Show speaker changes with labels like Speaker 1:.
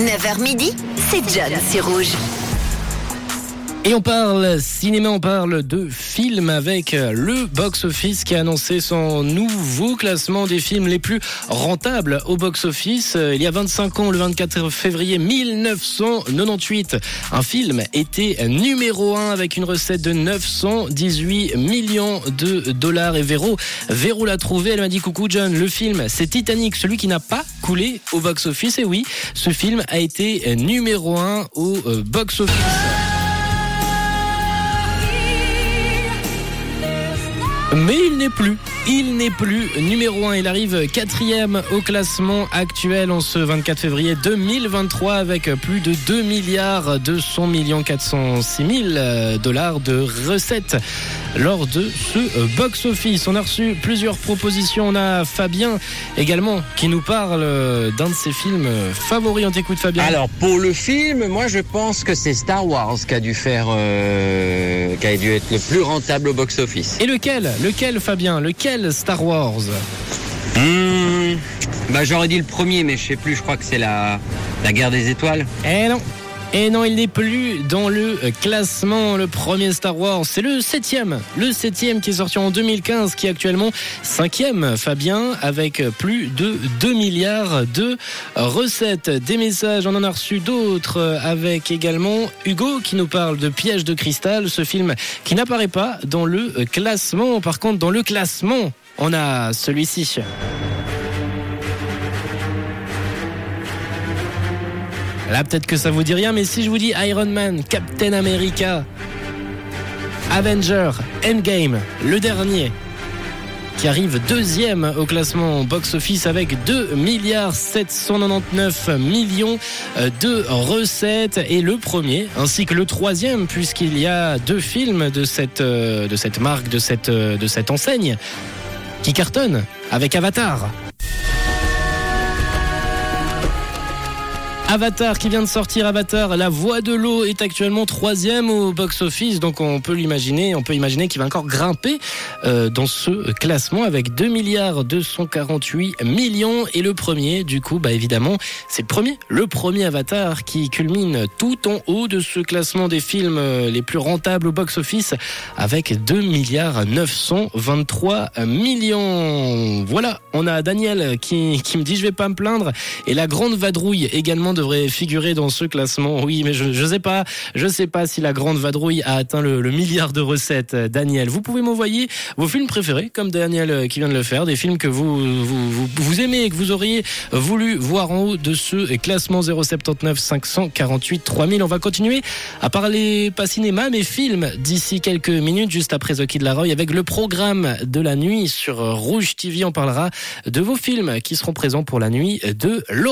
Speaker 1: 9h midi, c'est John sur Rouge.
Speaker 2: Et on parle cinéma, on parle de films avec le box-office qui a annoncé son nouveau classement des films les plus rentables au box-office. Il y a 25 ans, le 24 février 1998, un film était numéro 1 avec une recette de 918 millions de dollars. Et Véro, Véro l'a trouvé, elle m'a dit coucou John, le film c'est Titanic, celui qui n'a pas coulé au box-office. Et oui, ce film a été numéro 1 au euh, box-office. Mais il n'est plus. Il n'est plus numéro 1. Il arrive quatrième au classement actuel en ce 24 février 2023 avec plus de 2 milliards 200 millions 406 000 dollars de recettes lors de ce box-office. On a reçu plusieurs propositions. On a Fabien également qui nous parle d'un de ses films favoris. On t'écoute Fabien.
Speaker 3: Alors pour le film, moi je pense que c'est Star Wars qui a dû faire, euh, qui a dû être le plus rentable au box-office.
Speaker 2: Et lequel? Lequel Fabien? Lequel Star Wars
Speaker 3: Mmh, bah j'aurais dit le premier, mais je sais plus. Je crois que c'est la la guerre des étoiles.
Speaker 2: Eh non et non, il n'est plus dans le classement. Le premier Star Wars, c'est le septième. Le septième qui est sorti en 2015, qui est actuellement cinquième, Fabien, avec plus de 2 milliards de recettes. Des messages, on en a reçu d'autres, avec également Hugo qui nous parle de Piège de cristal, ce film qui n'apparaît pas dans le classement. Par contre, dans le classement, on a celui-ci. Là, peut-être que ça vous dit rien, mais si je vous dis Iron Man, Captain America, Avenger, Endgame, le dernier, qui arrive deuxième au classement box-office avec 2 milliards 799 millions de recettes et le premier ainsi que le troisième puisqu'il y a deux films de cette, cette marque, cette, de cette enseigne qui cartonnent avec Avatar. Avatar qui vient de sortir, Avatar, La Voix de l'eau est actuellement troisième au box-office, donc on peut l'imaginer, on peut imaginer qu'il va encore grimper euh, dans ce classement avec 2 milliards 248 millions. Et le premier, du coup, bah évidemment, c'est le premier, le premier Avatar qui culmine tout en haut de ce classement des films les plus rentables au box-office avec 2 milliards 923 millions. Voilà, on a Daniel qui, qui me dit je vais pas me plaindre. Et la grande vadrouille également devrait figurer dans ce classement. Oui, mais je, je sais pas, je sais pas si la grande vadrouille a atteint le, milliard de recettes. Daniel, vous pouvez m'envoyer vos films préférés, comme Daniel qui vient de le faire, des films que vous vous, vous, aimez et que vous auriez voulu voir en haut de ce classement 079 548 3000. On va continuer à parler pas cinéma, mais films d'ici quelques minutes, juste après The Kid Laroi, avec le programme de la nuit sur Rouge TV. On parlera de vos films qui seront présents pour la nuit de l'horreur.